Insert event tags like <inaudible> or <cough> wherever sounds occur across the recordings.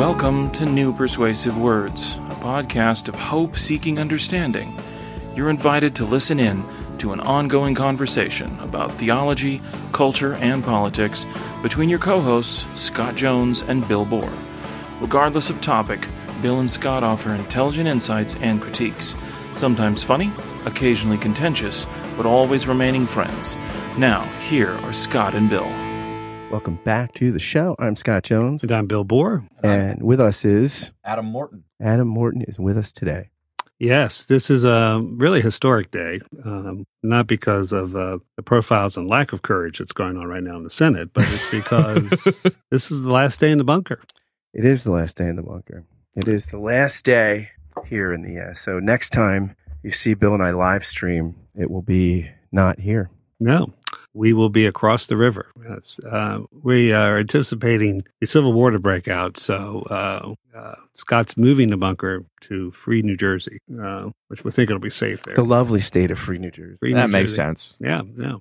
Welcome to New Persuasive Words, a podcast of hope seeking understanding. You're invited to listen in to an ongoing conversation about theology, culture, and politics between your co hosts, Scott Jones and Bill Borror. Regardless of topic, Bill and Scott offer intelligent insights and critiques, sometimes funny, occasionally contentious, but always remaining friends. Now, here are Scott and Bill. Welcome back to the show. I'm Scott Jones, And I'm Bill Borror. and with us is Adam Morton. Adam Morton is with us today. Yes, this is a really historic day, um, not because of uh, the profiles and lack of courage that's going on right now in the Senate, but it's because <laughs> this is the last day in the bunker. It is the last day in the bunker. It is the last day here in the uh, so next time you see Bill and I live stream, it will be not here. No, we will be across the river. That's, uh, we are anticipating a civil war to break out, so uh, uh, Scott's moving the bunker to Free New Jersey, uh, which we think it'll be safe there. The lovely state of free New Jersey. Free That New makes Jersey. sense. Yeah, yeah.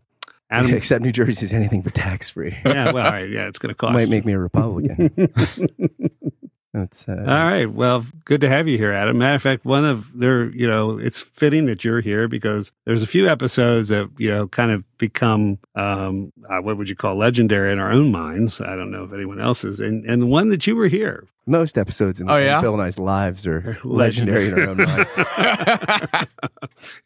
Adam, <laughs> Except New Jersey is anything but tax free. yeah, well, all right, yeah, it's going to cost. Might make me a Republican. <laughs> That's uh, All right. Well, good to have you here, Adam. Matter of fact, one of there, you know, it's fitting that you're here because there's a few episodes that you know kind of become um, uh, what would you call legendary in our own minds. I don't know if anyone else's, and and the one that you were here, most episodes in, Oh, yeah? Bill and I's lives are <laughs> legendary in our own minds. <laughs>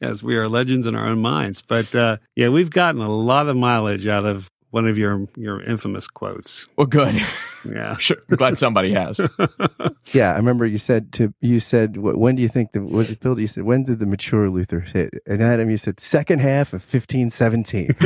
yes, we are legends in our own minds. But uh, yeah, we've gotten a lot of mileage out of one of your your infamous quotes. Well, good. Yeah. <laughs> Sure. I'm glad somebody has. <laughs> Yeah, I remember you said to you said when do you think the was it Bill? You said when did the mature Luther hit? And Adam, you said second half of fifteen seventeen. <laughs>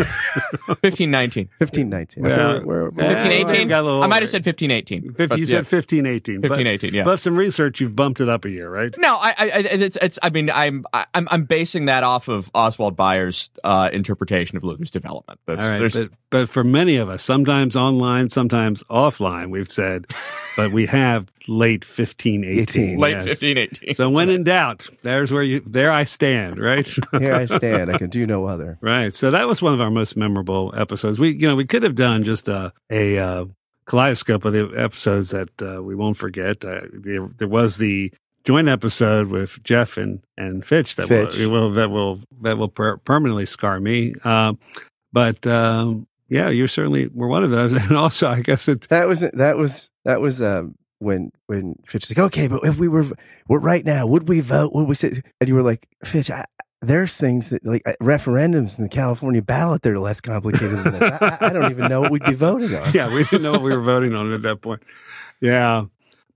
1519. 15 19. Yeah. Okay, we're- we're- Yeah, 1518. got a little I might have said 1518. 50, you yeah. said fifteen eighteen. 1518, yeah. But some research, you've bumped it up a year, right? No, I, I, I- it's, it's. I mean, I'm, I'm, I'm basing that off of Oswald Bayer's uh, interpretation of Luther's development. That's, All right, there's, but, but for many of us, sometimes online, sometimes offline, we've said, but we have late 15, 18. 18. late yes. 1518. So when in doubt, there's where you, there I stand, right? <laughs> Here I stand. I can do no other. right. So that was one of our most memorable episodes. We, you know, we could have done just a, a, uh, kaleidoscope of the episodes that uh, we won't forget. Uh, there, there was the joint episode with Jeff and, and Fitch that Fitch. will, will that will that will per- permanently scar me. Um, but um, yeah, you certainly were one of those. <laughs> And also, I guess it That was that was that was um when when Fitch was like, okay, but if we were we're right now, would we vote? Would we say? And you were like, Fitch, I, there's things that like uh, referendums in the California ballot that are less complicated than this. I, I- I don't even know what we'd be voting on. yeah, we didn't know what we were voting on at that point. Yeah.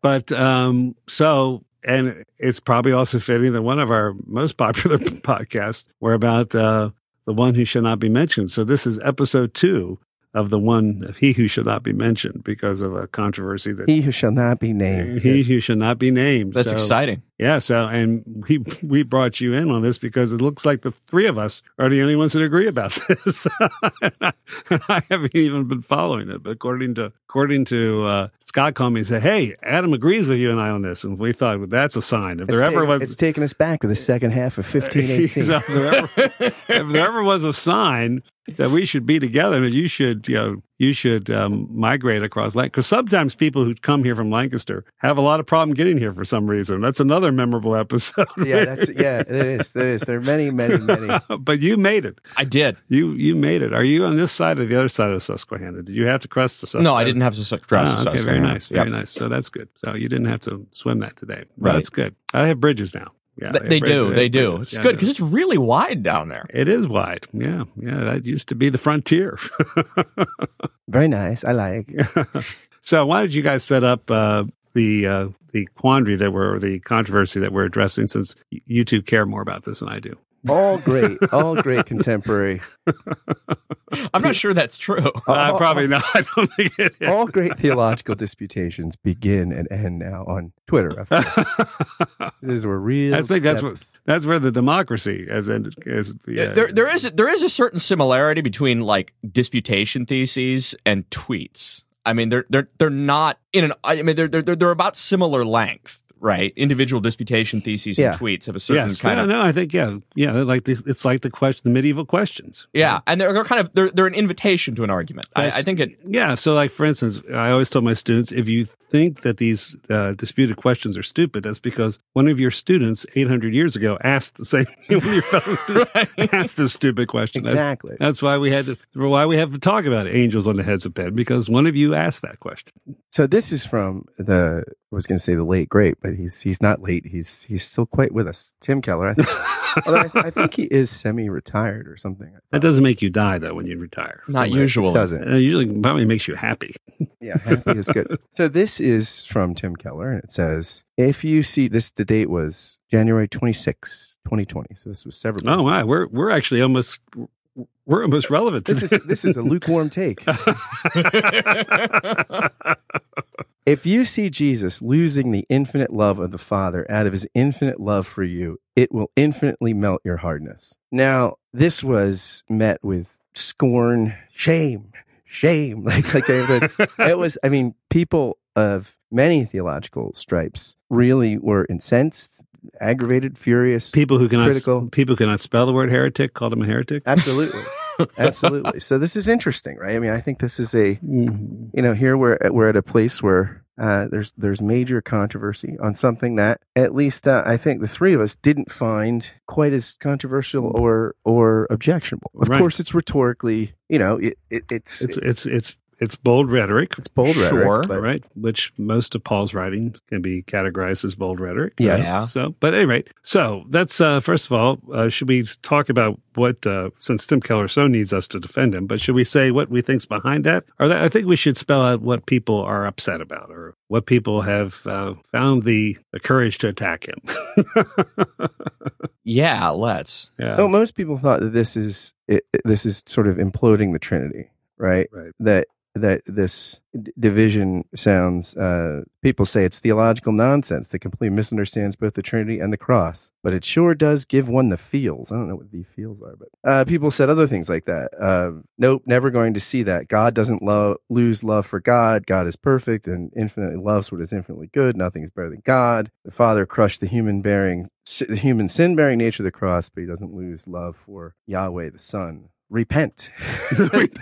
But um so and it's probably also fitting that one of our most popular <laughs> podcasts were about uh the one who should not be mentioned. So this is episode two of the one of he who should not be mentioned because of a controversy that He who shall not be named. he who shall not be named. That's So- exciting. Yeah, so and we we brought you in on this because it looks like the three of us are the only ones that agree about <laughs> this. and, I, and I haven't even been following it, but according to according to uh, Scott called me and said, "Hey, Adam agrees with you and I on this," and we thought well, that's a sign. If It's, there ever was, it's taking us back to the second half of fifteen <laughs> eighteen. So if, there ever, if there ever was a sign that we should be together, that you should, you know, you should um, migrate across Lancaster. Because sometimes people who come here from Lancaster have a lot of problem getting here for some reason. That's another memorable episode. yeah, that's yeah, it is. There is. There are many, many, many. <laughs> but you made it. I did. You you made it. Are you on this side or the other side of the Susquehanna? Did you have to cross the Susquehanna? No, I didn't have to cross Ah, the Susquehanna. okay, very nice, very Yep. nice. So that's good. So you didn't have to swim that today. Right. That's good. I have bridges now. Yeah, Th- have They do. have They do. It's Yeah, good because know. it's really wide down there. It is wide. Yeah, yeah. That used to be the frontier. <laughs> Very nice. I like. <laughs> so why did you guys set up uh, the uh, the quandary that we're the controversy that we're addressing? Since you two care more about this than I do. All great. All great contemporary. <laughs> I'm not sure that's true. <laughs> Uh, probably not. I don't think it is. All great theological disputations begin and end now on Twitter. Of course. <laughs> this is where real. I think that's what that's where the democracy as in is yeah. There, there is there is a certain similarity between like disputation theses and tweets. I mean, they're they're they're not in an. I mean, they're they're they're they're about similar length, right? Individual disputation theses Yeah. and tweets have a certain yes, kind no, of no, I think yeah, yeah, like the, it's like the question, the medieval questions. yeah, and they're, they're kind of they're they're an invitation to an argument. I, I think it. Yeah. So, like, for instance, I always tell my students if you think that these uh, disputed questions are stupid, that's because one of your students 800 years ago asked the same, <laughs> one of your fellow <laughs> students asked this stupid question. Exactly. That's, why we had to, why we have to talk about angels on the heads of pen because one of you asked that question. So this is from the I was going to say the late great, but he's he's not late. He's he's still quite with us. Tim Keller. I think, <laughs> although I, th- I think he is semi-retired or something. That doesn't make you die though when you retire. Not Right. usual. Doesn't. Uh, usually, probably makes you happy. <laughs> Yeah, happy is good. So this is from Tim Keller, and it says, "If you see this, the date was January 26, 2020. So this was several. Oh years wow, we're we're actually almost we're almost relevant. This is this is a lukewarm take. <laughs> If you see Jesus losing the infinite love of the Father out of his infinite love for you, it will infinitely melt your hardness. Now, this was met with scorn, shame, shame. <laughs> Like, like it was, I mean, people of many theological stripes really were incensed, aggravated, furious. people who cannot critical. people cannot spell the word heretic called him a heretic. Absolutely. <laughs> Absolutely. So this is interesting, right? I mean, I think this is a, Mhm. you know, here we're we're at a place where uh, there's there's major controversy on something that at least uh, I think the three of us didn't find quite as controversial or or objectionable. Of Right. course, it's rhetorically, you know, it, it it's It's it's it's it's bold rhetoric. it's bold Sure. rhetoric, but right? Which most of Paul's writings can be categorized as bold rhetoric. Yes. Yeah. So, but at any rate, so that's uh, first of all, uh, should we talk about what uh, since Tim Keller so needs us to defend him? But should we say what we think's behind that, or that, I think we should spell out what people are upset about, or what people have uh, found the, the courage to attack him. <laughs> Yeah, let's. yeah. Oh, most people thought that this is it, it- this is sort of imploding the Trinity, right? Right. That that this d- division sounds. Uh, people say it's theological nonsense that completely misunderstands both the Trinity and the cross, but it sure does give one the feels. I don't know what the feels are, but uh, people said other things like that. Uh, nope, never going to see that. God doesn't lo- lose love for God. God is perfect and infinitely loves what is infinitely good. Nothing is better than God. The Father crushed the human bearing the human sin bearing nature of the cross, but he doesn't lose love for Yahweh the Son. Repent. <laughs>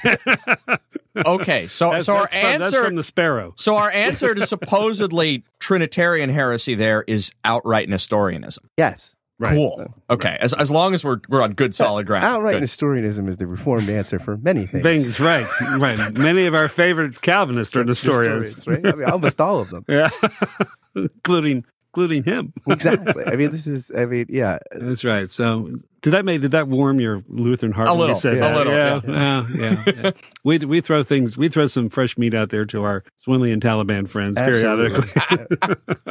<laughs> <laughs> Okay, so That's- so our that's from, that's answer from the Sparrow. so our answer to supposedly <laughs> Trinitarian heresy there is outright Nestorianism. yes. Right. Cool. Okay, as as long as we're we're on good solid ground. Outright Good. Nestorianism is the reformed answer for many things. Things, right, right. Many of our favorite Calvinists are <laughs> Nestorians, Nestorians, right? I mean, almost all of them. <laughs> Yeah, including including him. Exactly. I mean, this is, I mean, yeah. That's right. So did that make did that warm your Lutheran heart? A when you little, said a little, Yeah, yeah. yeah, yeah, yeah. we we throw things. We throw some fresh meat out there to our Zwingli and Taliban friends periodically.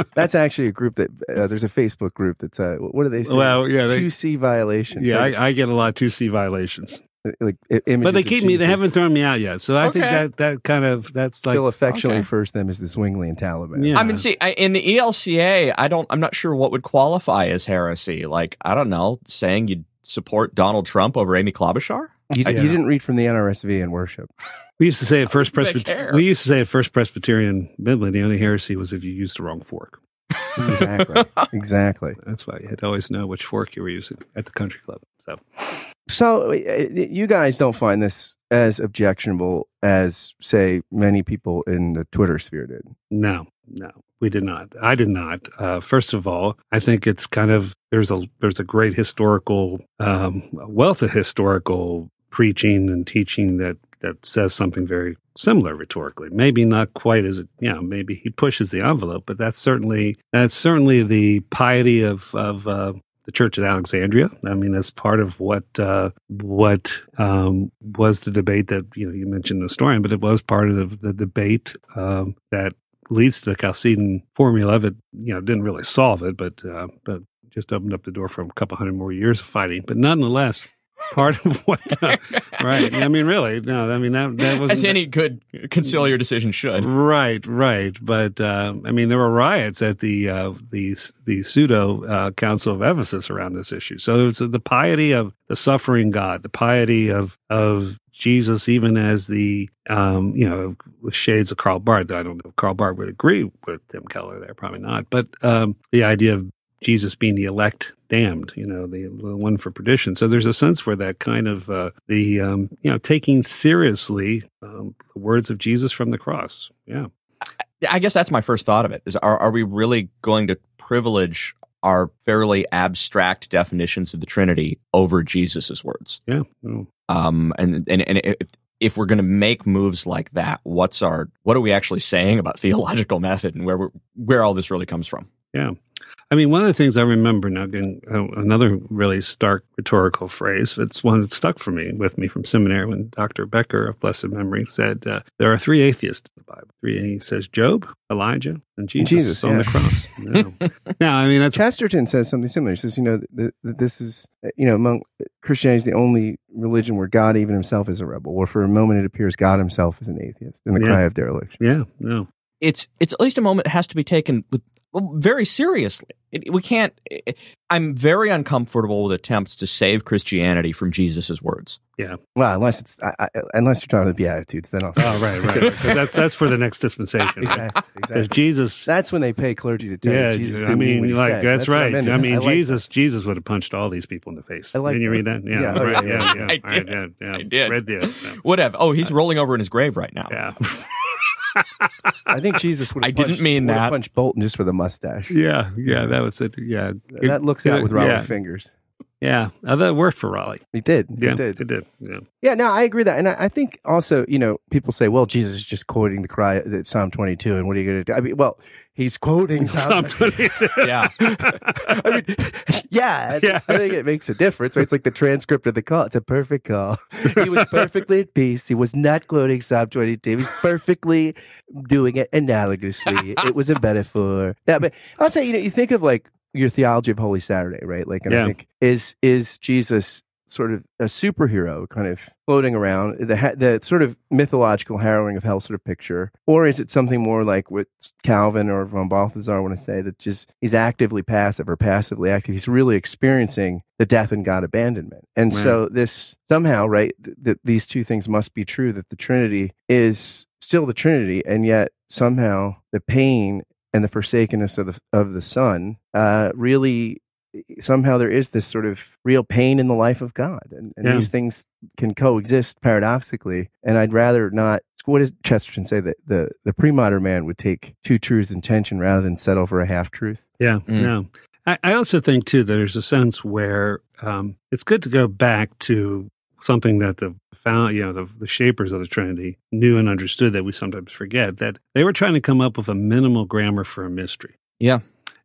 <laughs> That's actually a group that, uh, there's a Facebook group that's, uh, what do they say? Well, yeah, 2C violations. yeah, like, I, I get a lot of two C violations, Uh, like, images but they keep me. They haven't thrown me out yet. So I think that that kind of that's like Still affectionately okay. refers to them as the Zwingli and Taliban. Yeah. I mean, see, I, in the ELCA, I don't. I'm not sure what would qualify as heresy. Like, I don't know, saying you'd support Donald Trump over Amy Klobuchar. You, Yeah. you didn't read from the NRSV in worship. we used to say at First <laughs> Presbyterian. We used to say at First Presbyterian Midland, the only heresy was if you used the wrong fork. Exactly. <laughs> exactly. That's why you had to always know which fork you were using at the country club. So So uh, you guys don't find this as objectionable as, say, many people in the Twitter sphere did. No, no, we did not. I did not. Uh, first of all, I think it's kind of there's a there's a great historical um, wealth of historical preaching and teaching that that says something very similar rhetorically. Maybe not quite as you know. Maybe he pushes the envelope, but that's certainly that's certainly the piety of of. Uh, the Church at Alexandria. I mean, that's part of what uh, what um, was the debate that you know you mentioned Nestorian, but it was part of the, the debate um, that leads to the Chalcedon formula it. You know, didn't really solve it, but uh, but just opened up the door for a couple hundred more years of fighting. But nonetheless, part of what uh, right? I mean, really, no. I mean that that was As any good conciliar decision should. Right, right, but uh, I mean, there were riots at the uh, the the pseudo uh, Council of Ephesus around this issue. So it was the piety of the suffering God, the piety of of Jesus, even as the, um, you know, with shades of Karl Barth. I don't know if Karl Barth would agree with Tim Keller there, probably not. But um, the idea of Jesus being the elect damned, you know, the, the one for perdition. So there's a sense where that kind of uh, the, um, you know, taking seriously um, the words of Jesus from the cross. Yeah. I guess that's my first thought of it is are, are we really going to privilege our fairly abstract definitions of the Trinity over Jesus's words? Yeah. Um, and, and, and if, if we're going to make moves like that, what's our, what are we actually saying about <laughs> theological method and where, we're, where all this really comes from? Yeah. I mean, one of the things I remember now, again, uh, another really stark rhetorical phrase, it's one that stuck for me with me from seminary when Dr. Becker of blessed memory said, uh, There are three atheists in the Bible. Three, he says Job, Elijah, and Jesus, Jesus, on yeah. the cross. <laughs> Yeah. now, I mean, that's Chesterton says something similar. He says, you know, that that this is, you know, among Christianity is the only religion where God even himself is a rebel, where for a moment it appears God himself is an atheist in the Yeah. cry of dereliction. yeah, no. It's, it's at least a moment that has to be taken with well, very seriously. It, we can't, I'm very uncomfortable with attempts to save Christianity from Jesus's words. Yeah. Well, unless it's, I, I, unless you're talking about the Beatitudes, then I'll. Oh, right, right. Because that's, that's for the next dispensation. right? <laughs> exactly. Exactly. Jesus. That's when they pay clergy to tell Yeah, you Jesus I mean, what mean, he like said. that's, what right. meant. I mean, like Jesus, Jesus would have punched all these people in the face. I like Didn't you read that. that? Yeah, Yeah, oh, right. yeah, Yeah, <laughs> yeah. yeah. I All right, did. yeah, yeah. I did. Read the, yeah. <laughs> Whatever. Oh, he's uh, rolling over in his grave right now. yeah. <laughs> I think Jesus would. I didn't mean that. Punched Bolton just for the mustache. Yeah, yeah, that was it. Yeah, That looks out with Robert yeah, fingers. Yeah, uh, that worked for Raleigh. He did. Yeah, he did. it did. Yeah, Yeah, no, I agree that, and I, I think also, you know, people say, "Well, Jesus is just quoting the cry, the Psalm 22, and what are you going to do?" I mean, well, he's quoting. <laughs> 22. <laughs> Yeah. I mean, yeah, Yeah. I think it makes a difference. Right? It's like the transcript of the call. It's a perfect call. He was perfectly at peace. He was not quoting Psalm 22. He was perfectly doing it analogously. It was a metaphor. Yeah, but I'll say, you know, you think of like your theology of Holy Saturday, right? Like, and Yeah. I think is is Jesus sort of a superhero, kind of floating around the ha- the sort of mythological harrowing of hell sort of picture, or is it something more like what Calvin or von Balthasar want to say that just he's actively passive or passively active? He's really experiencing the death and God abandonment, and so this somehow, right? Th- that these two things must be true. That the Trinity is still the Trinity, and yet somehow the pain and the forsakenness of the of the Son uh, really somehow there is this sort of real pain in the life of God, and, and Yeah. these things can coexist paradoxically. And I'd rather not. What does Chesterton say that the the pre-modern man would take two truths in tension rather than settle for a half truth? yeah, Mm. yeah. I, I also think too that there's a sense where um, it's good to go back to something that the found, you know, the, the shapers of the Trinity knew and understood that we sometimes forget that they were trying to come up with a minimal grammar for a mystery. Yeah.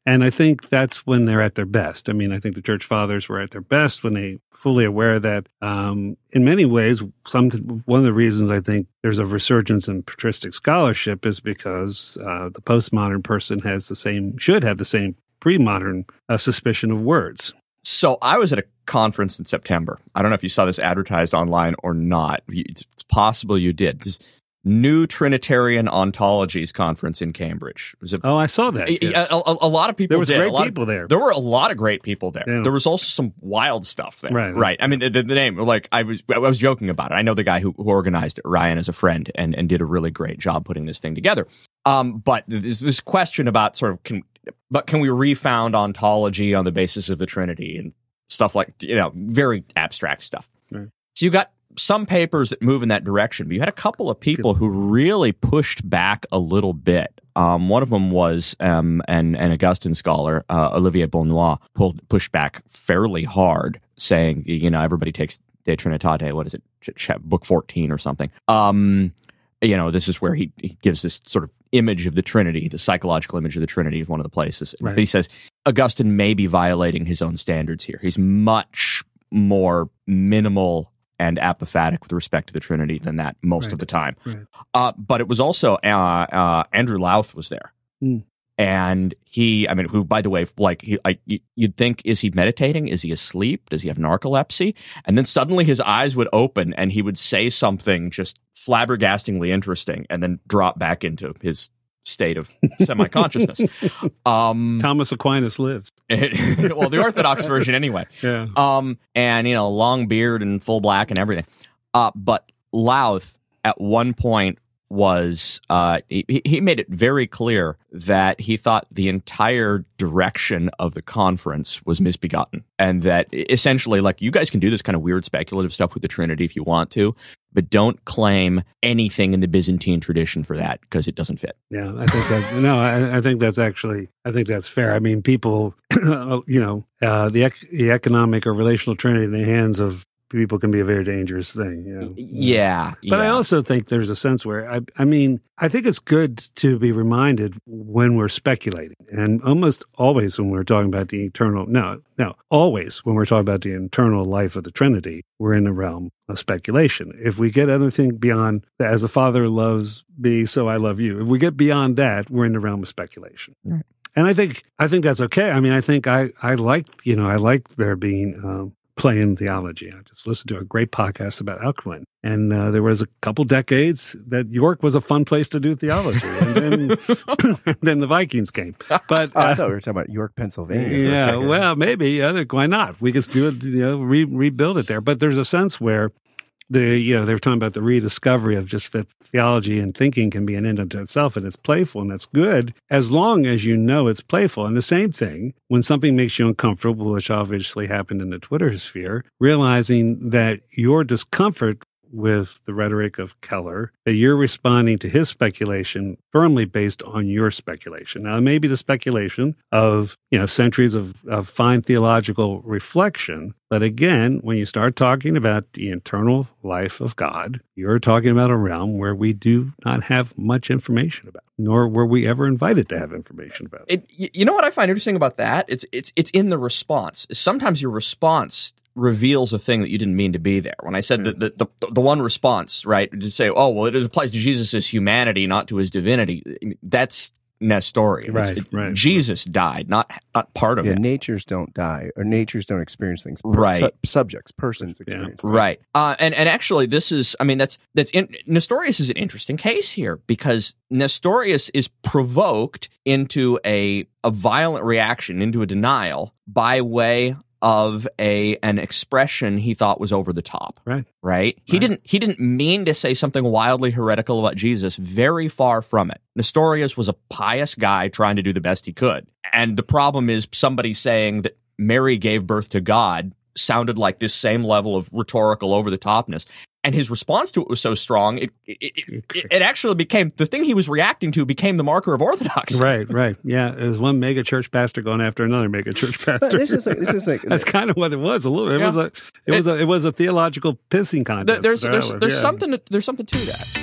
And I think that's when they're at their best. I mean, I think the church fathers were at their best when they fully aware that, um, in many ways, some one of the reasons I think there's a resurgence in patristic scholarship is because uh, the postmodern person has the same, should have the same pre-modern uh, suspicion of words. So I was at a conference in September. I don't know if you saw this advertised online or not. It's possible you did. This New Trinitarian Ontologies conference in Cambridge. A, Oh, I saw that. a, yeah. a- a- a lot of people There was did. A great lot of- people there. There were a lot of great people there. Yeah. There was also some wild stuff there. Right. Right. I mean, the, the name, like, I was, I was joking about it. I know the guy who, who organized it, Ryan, as a friend, and, and did a really great job putting this thing together. Um, but there's this question about sort of, can, but can we refound ontology on the basis of the Trinity and stuff like, you know, very abstract stuff. Right. So you got some papers that move in that direction, but you had a couple of people who really pushed back a little bit. Um, one of them was um, an, an Augustine scholar, uh, Olivier Boulnois, pulled pushed back fairly hard, saying, you know, everybody takes De Trinitate, what is it, Ch- book 14 or something. Um, you know, this is where he, he gives this sort of image of the Trinity, the psychological image of the Trinity is one of the places. Right. But he says Augustine may be violating his own standards here. He's much more minimal and apophatic with respect to the Trinity than that most Right. of the time. Right. Uh, but it was also uh, uh, Andrew Louth was there. Hmm. And he, I mean, who, by the way, like, he, I, you'd think, is he meditating? Is he asleep? Does he have narcolepsy? And then suddenly his eyes would open and he would say something just flabbergastingly interesting and then drop back into his state of semi consciousness. <laughs> um, Thomas Aquinas lives. <laughs> well, the Orthodox <laughs> version anyway. Yeah. Um, and you know, long beard and full black and everything. Uh, but Louth at one point was uh, he, he made it very clear that he thought the entire direction of the conference was misbegotten and that essentially like you guys can do this kind of weird speculative stuff with the trinity if you want to but don't claim anything in the byzantine tradition for that because it doesn't fit Yeah, I think that no, I, I think that's actually I think that's fair. I mean, people, <coughs> you know, uh, the ec- the economic or relational trinity in the hands of people can be a very dangerous thing. You know? yeah But I also think there's a sense where I, I mean, I think it's good to be reminded when we're speculating, and almost always when we're talking about the eternal. No, no, always when we're talking about the internal life of the Trinity, we're in the realm of speculation. If we get anything beyond, as the Father loves me, so I love you. If we get beyond that, we're in the realm of speculation. Right. And I think I think that's okay. I mean, I think I I like you know I like there being um, play in theology. I just listened to a great podcast about Alcuin, and uh, there was a couple decades that York was a fun place to do theology, and then and <laughs> <laughs> then the Vikings came. But Oh, I uh, thought we were talking about York, Pennsylvania. yeah, well, maybe. I think why not? We just do it, you know, re- rebuild it there. But there's a sense where the, you know, they were talking about the rediscovery of just that theology and thinking can be an end unto itself, and it's playful and that's good as long as you know it's playful. And the same thing when something makes you uncomfortable, which obviously happened in the Twitter sphere, realizing that your discomfort with the rhetoric of Keller, that you're responding to his speculation firmly based on your speculation. Now, it may be the speculation of, you know, centuries of, of fine theological reflection. But again, when you start talking about the internal life of God, you're talking about a realm where we do not have much information about, nor were we ever invited to have information about. it, you know what I find interesting about that? It's it's it's in the response. Sometimes your response reveals a thing that you didn't mean to be there. When I said that the, the the one response, right, to say, oh well, it applies to Jesus' humanity, not to his divinity. That's Nestorian. Right, it- right. Jesus died, not not part of yeah, it. natures don't die, or natures don't experience things. Per- Right. su- subjects, persons experience. things. Right. Uh, and, and actually this is, I mean, that's, that's in, Nestorius is an interesting case here because Nestorius is provoked into a, a violent reaction, into a denial by way of a, an expression he thought was over the top. Right. Right. He Right. didn't, he didn't mean to say something wildly heretical about Jesus. Very far from it. Nestorius was a pious guy trying to do the best he could. And the problem is somebody saying that Mary gave birth to God sounded like this same level of rhetorical over the topness. And his response to it was so strong, it, it, it, it, it actually became the thing he was reacting to became the marker of orthodoxy. <laughs> Right, right. Yeah. There's one mega church pastor going after another mega church But pastor. this is like this is like <laughs> That's kind of what it was. A little. It Yeah. was a. It, was a. It was a theological pissing contest. There- There's there's there's yeah. something there's something to that.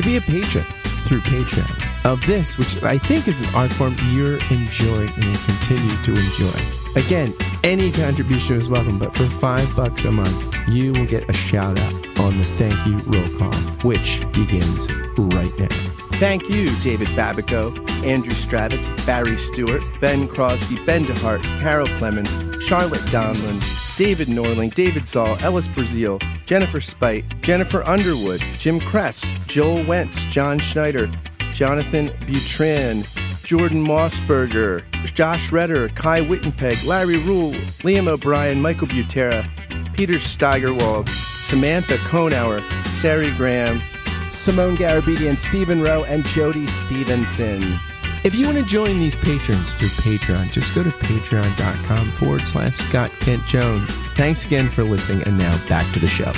to be a patron through Patreon of this, which I think is an art form you're enjoying and will continue to enjoy. Again, any contribution is welcome, but for five bucks a month, you will get a shout out on the thank you roll call, which begins right now. Thank you, David Babico, Andrew Stravitz, Barry Stewart, Ben Crosby, Ben DeHart, Carol Clemens, Charlotte Donlin, David Norling, David Saul, Ellis Brazil, Jennifer Spite, Jennifer Underwood, Jim Kress, Joel Wentz, John Schneider, Jonathan Butrin, Jordan Mossberger, Josh Redder, Kai Wittenpeg, Larry Rule, Liam O'Brien, Michael Butera, Peter Steigerwald, Samantha Konauer, Sari Graham, Simone Garabedian, Stephen Rowe, and Jody Stevenson. If you want to join these patrons through Patreon, just go to patreon.com forward slash Scott Kent Jones. Thanks again for listening, and now back to the show.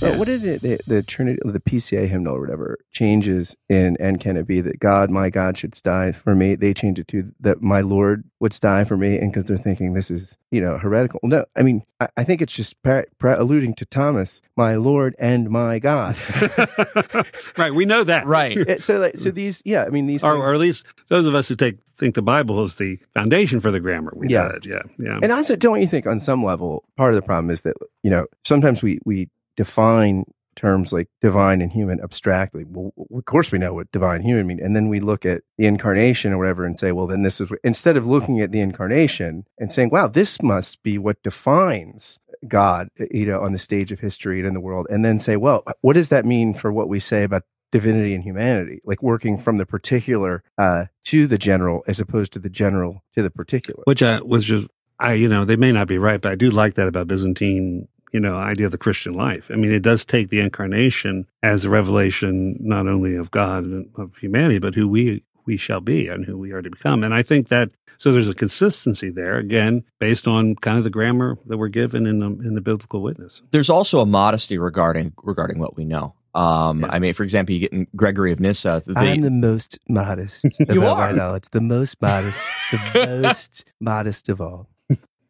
But what is it? The, the Trinity, the PCA hymnal or whatever changes in and can it be that God, my God, should die for me? They change it to that my Lord would die for me, and because they're thinking this is you know heretical. No, I mean I, I think it's just pra- pra- alluding to Thomas, my Lord and my God. <laughs> right, we know that. Right. <laughs> so like so these yeah, I mean these Or, things- or at least those of us who take think the Bible is the foundation for the grammar. We Yeah. got. Yeah. Yeah. And also, don't you think on some level, part of the problem is that, you know, sometimes we, we define terms like divine and human abstractly. Well, of course we know what divine human mean. And then we look at the incarnation or whatever and say, well, then this is, instead of looking at the incarnation and saying, wow, this must be what defines God, you know, on the stage of history and in the world. And then say, well, what does that mean for what we say about divinity and humanity? Like working from the particular, uh, to the general as opposed to the general to the particular. Which I was just, I, you know, they may not be right, but I do like that about Byzantine, you know, idea of the Christian life. I mean, it does take the incarnation as a revelation, not only of God and of humanity, but who we, we shall be and who we are to become. And I think that, so there's a consistency there, again, based on kind of the grammar that we're given in the, in the biblical witness. There's also a modesty regarding regarding what we know. Um, Yeah. I mean, for example, you get in Gregory of Nyssa. The, I'm the most modest about <laughs> You my are. knowledge. The most modest. The <laughs> most modest of all.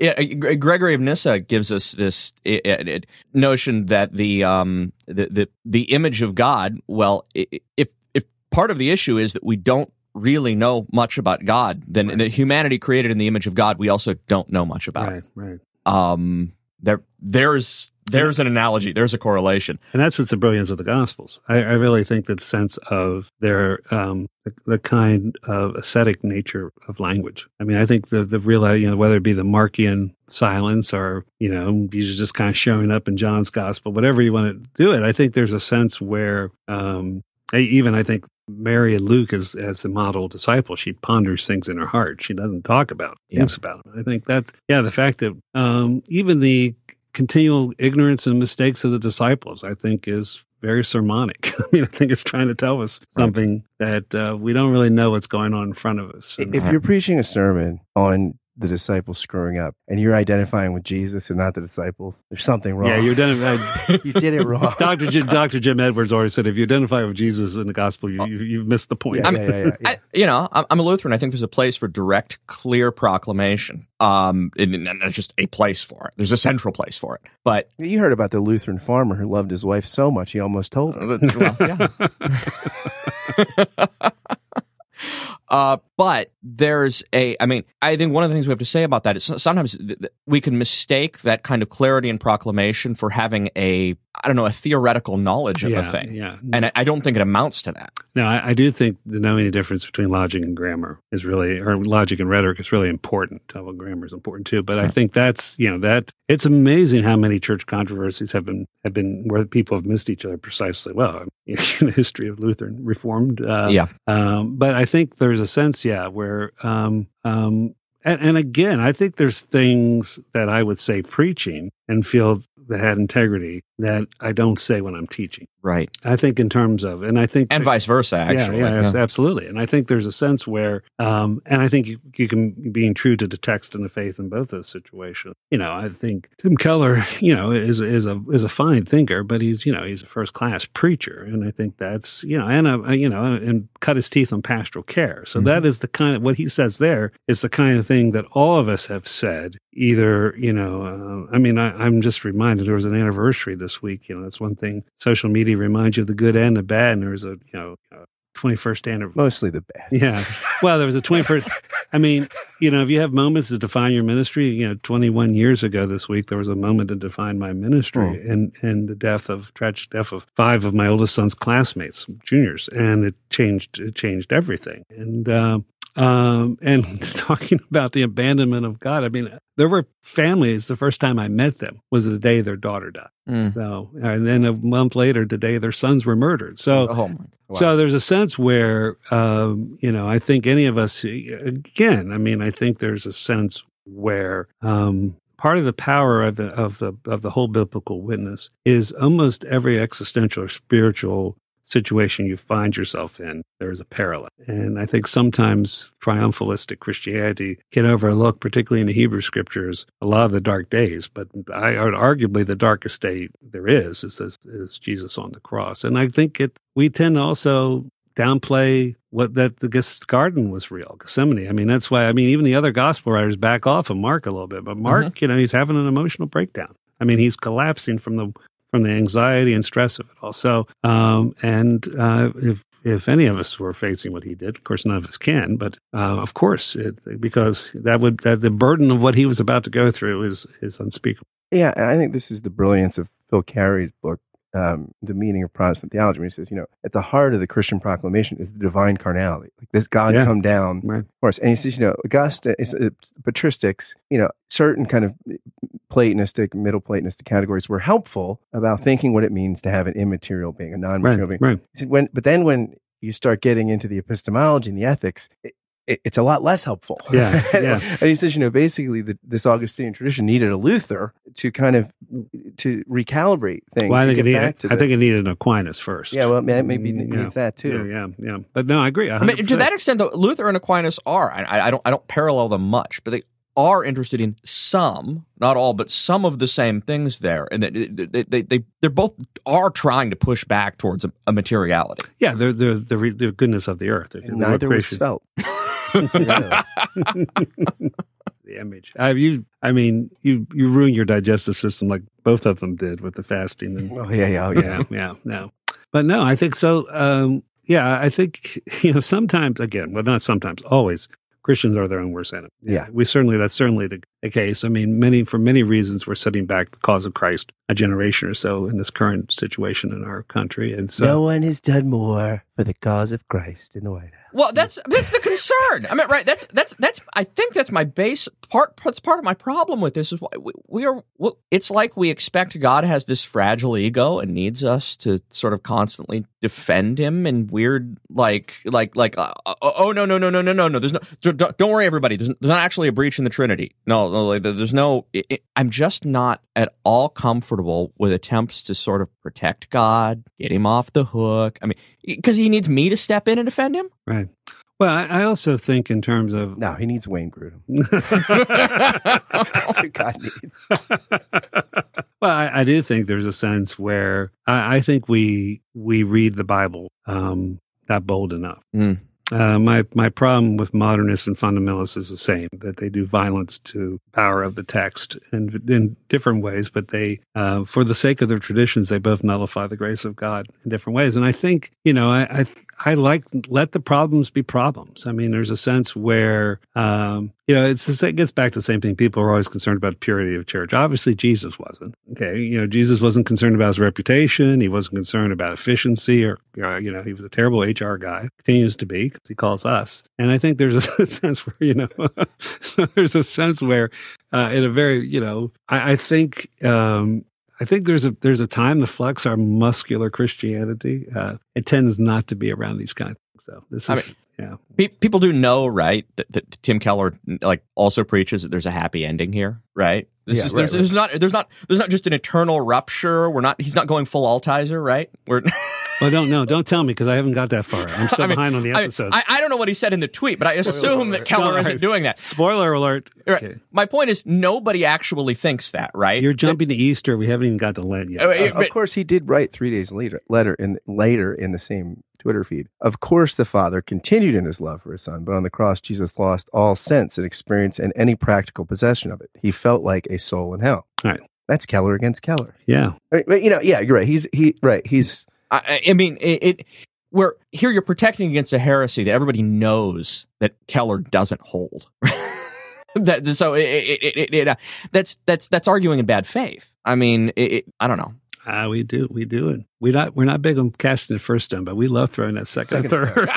Yeah, uh, Gregory of Nyssa gives us this notion that the um the, the the image of God. Well, if if part of the issue is that we don't really know much about God, then Right. the humanity created in the image of God, we also don't know much about. Right, right. Um, there there's there's an analogy. There's a correlation. And that's what's the brilliance of the Gospels. I, I really think that sense of their um, the, the kind of ascetic nature of language. I mean, I think the the real you know whether it be the Markian silence or you know Jesus just kind of showing up in John's Gospel, whatever you want to do it. I think there's a sense where um, even I think Mary and Luke as as the model disciple, she ponders things in her heart. She doesn't talk about Yeah. thinks about them. I think that's yeah the fact that um, even the continual ignorance and mistakes of the disciples, I think, is very sermonic. <laughs> I mean, I think it's trying to tell us something that uh, we don't really know what's going on in front of us. If you're preaching a sermon on the disciples screwing up and you're identifying with Jesus and not the disciples, there's something wrong. yeah, you're done. <laughs> uh, you did it wrong. Dr. Jim, Dr. Jim Edwards always said, if you identify with Jesus in the gospel, you, you, you missed the point. Yeah, yeah, yeah, yeah, yeah. I, you know, I'm I'm a Lutheran. I think there's a place for direct, clear proclamation. Um, and, and there's just a place for it. There's a central place for it. But You heard about the Lutheran farmer who loved his wife so much he almost told her. That's, well, yeah. <laughs> <laughs> uh, but there's a, I mean, I think one of the things we have to say about that is sometimes we can mistake that kind of clarity and proclamation for having a, I don't know, a theoretical knowledge of yeah, a thing. Yeah. And I, I don't think it amounts to that. No, I, I do think the knowing the difference between logic and grammar is really, or logic and rhetoric is really important. Well, grammar is important too, but I think that's you know that it's amazing how many church controversies have been have been where people have missed each other precisely. Well, <laughs> in the history of Lutheran Reformed, uh, Yeah. Um, but I think there's a sense, yeah, where um, um, and, and again, I think there's things that I would say preaching and feel that had integrity that I don't say when I'm teaching. Right. I think in terms of, and I think And vice versa, actually. yeah, yeah, yes, absolutely. And I think there's a sense where, um, and I think you, you can being true to the text and the faith in both those situations. You know, I think Tim Keller, <laughs> you know, is is a is a fine thinker, but he's you know he's a first class preacher, and I think that's you know, and a, you know, and cut his teeth on pastoral care. So that is the kind of what he says there is the kind of thing that all of us have said. Either you know, uh, I mean, I, I'm just reminded there was an anniversary this week. You know, that's one thing. Social media reminds you of the good and the bad, and there was a you know. Uh, 21st anniversary. Mostly the bad. Yeah. Well, there was a 21st. I mean, you know, if you have moments to define your ministry, you know, 21 years ago this week, there was a moment to define my ministry and, and the death of, tragic death of five of my oldest son's classmates, juniors. And it changed, it changed everything. And, um, um, and <laughs> talking about the abandonment of God, I mean, there were families, the first time I met them was the day their daughter died. Mm. So, and then a month later, the day their sons were murdered. So, oh wow. so there's a sense where, um, you know, I think any of us, again, I mean, I think there's a sense where um, part of the power of the of the of the whole biblical witness is almost every existential or spiritual situation you find yourself in, there is a parallel. And I think sometimes triumphalistic Christianity can overlook, particularly in the Hebrew scriptures, a lot of the dark days. But I arguably the darkest day there is is, this, is Jesus on the cross. And I think it we tend to also downplay what that the garden was real, Gethsemane. I mean, that's why I mean even the other gospel writers back off of Mark a little bit, but Mark, mm-hmm. you know, he's having an emotional breakdown. I mean, he's collapsing from the from the anxiety and stress of it all. So, um, and uh, if if any of us were facing what he did, of course, none of us can, but uh, of course, it, because that would that the burden of what he was about to go through is is unspeakable. Yeah, I think this is the brilliance of Phil Cary's book um, the meaning of Protestant theology. When he says, you know, at the heart of the Christian proclamation is the divine carnality, like this God yeah. come down right. for us. And he says, you know, Augustine, uh, patristics, you know, certain kind of Platonistic, Middle Platonistic categories were helpful about thinking what it means to have an immaterial being, a non-material right, being. Right. When, but then when you start getting into the epistemology and the ethics, it, it, it's a lot less helpful. <laughs> Yeah, yeah. and he says, you know, basically the, this Augustinian tradition needed a Luther to kind of to recalibrate things. Well, I think it needed, I think it needed an Aquinas first. Yeah, well, maybe it yeah. needs that too. Yeah, yeah, yeah. But no, I agree. 100%. I mean, to that extent, though, Luther and Aquinas are. I, I don't. I don't parallel them much, but they are interested in some, not all, but some of the same things there, and they they they, they they're both are trying to push back towards a, a materiality. Yeah, they're, they're the the goodness of the earth. Neither was felt. <laughs> the image. I, you, I mean, you you ruin your digestive system like both of them did with the fasting. And, oh yeah, yeah, oh, yeah, <laughs> yeah, yeah. No, but no, I think so. Um, yeah, I think <laughs> you know sometimes again, well, not sometimes, always Christians are their own worst enemy. Yeah, we certainly that's certainly the, the, case. I mean, many for many reasons we're setting back the cause of Christ a generation or so in this current situation in our country, and so no one has done more for the cause of Christ in the White House. Well, that's that's the concern. I mean, right? That's that's that's. I think that's my base part. That's part of my problem with this is why we, we are. It's like we expect God has this fragile ego and needs us to sort of constantly defend him in weird, like, like, like. Uh, uh oh no no no no no no no. There's no. Don't, don't worry, everybody. There's, there's not actually a breach in the Trinity. No, no. Like, there's no. It, it, I'm just not at all comfortable with attempts to sort of protect God, get him off the hook. I mean, because he needs me to step in and defend him. Right. Well, I, I also think in terms of no, he needs Wayne Grudem. <laughs> That's what God needs. <laughs> well, I, I, do think there's a sense where I, I think we we read the Bible um, not bold enough. Mm. Uh, my my problem with modernists and fundamentalists is the same that they do violence to power of the text in in different ways, but they, uh, for the sake of their traditions, they both nullify the grace of God in different ways. And I think you know I I, I like let the problems be problems. I mean, there's a sense where um, you know, it's the, it gets back to the same thing. People are always concerned about purity of church. Obviously, Jesus wasn't. Okay, you know, Jesus wasn't concerned about his reputation. He wasn't concerned about efficiency, or you know, he was a terrible HR guy. Continues to be because he calls us. And I think there's a <laughs> sense where you know, <laughs> there's a sense where, uh, in a very you know, I, I think. Um, I think there's a there's a time to flex our muscular Christianity. Uh, it tends not to be around these kind of things. So this is I mean, yeah. people do know, right, that, that, Tim Keller like also preaches that there's a happy ending here, right? This yeah, is, right, there's, right. there's, not there's not there's not just an eternal rupture. We're not he's not going full Altizer, right? We're <laughs> Well, don't no, don't tell me because I haven't got that far. I'm <laughs> still I mean, behind on the episodes. I, I, don't know what he said in the tweet, but I assume alert. that Keller isn't doing that. Spoiler alert. Right. Okay. My point is, nobody actually thinks that, right? You're jumping to Easter. We haven't even got to Lent yet. Uh, of course, he did write three days later, letter in later in the same Twitter feed. Of course, the Father continued in his love for his Son, but on the cross, Jesus lost all sense and experience and any practical possession of it. He felt like a soul in hell. All right. That's Keller against Keller. Yeah. But, you know, yeah, you're right. He's he right. He's. I, I mean, it, it. Where here you're protecting against a heresy that everybody knows that Keller doesn't hold. <laughs> that so it, it, it, uh, that's that's that's arguing in bad faith. I mean, I don't know. Ah, we do, we do it. We not we're not big on casting the first stone, but we love throwing that second, second third.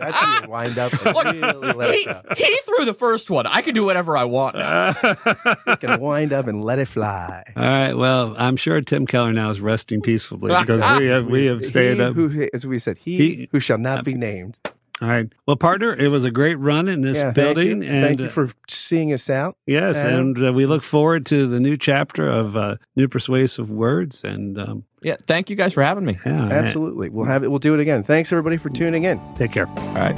That's when you wind up. really he, he, threw the first one. I can do whatever I want. Now. <laughs> you can wind up and let it fly. All right. Well, I'm sure Tim Keller now is resting peacefully because we <laughs> have we have stayed he up. Who, as we said, he, he who shall not be named. All right. Well, partner, it was a great run in this yeah, building. Thank and thank you for seeing us out. Yes, Adam? and uh, we look forward to the new chapter of uh, New Persuasive Words. And um, Yeah, thank you guys for having me. yeah, Absolutely. We'll have it. We'll do it again. Thanks everybody for tuning in. Take care. All right.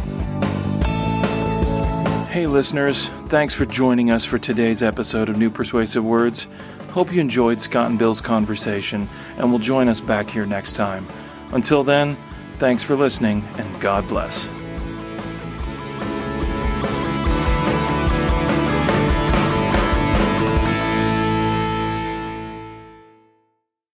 Hey, listeners, thanks for joining us for today's episode of New Persuasive Words. Hope you enjoyed Scott and Bill's conversation and will join us back here next time. Until then, thanks for listening and God bless.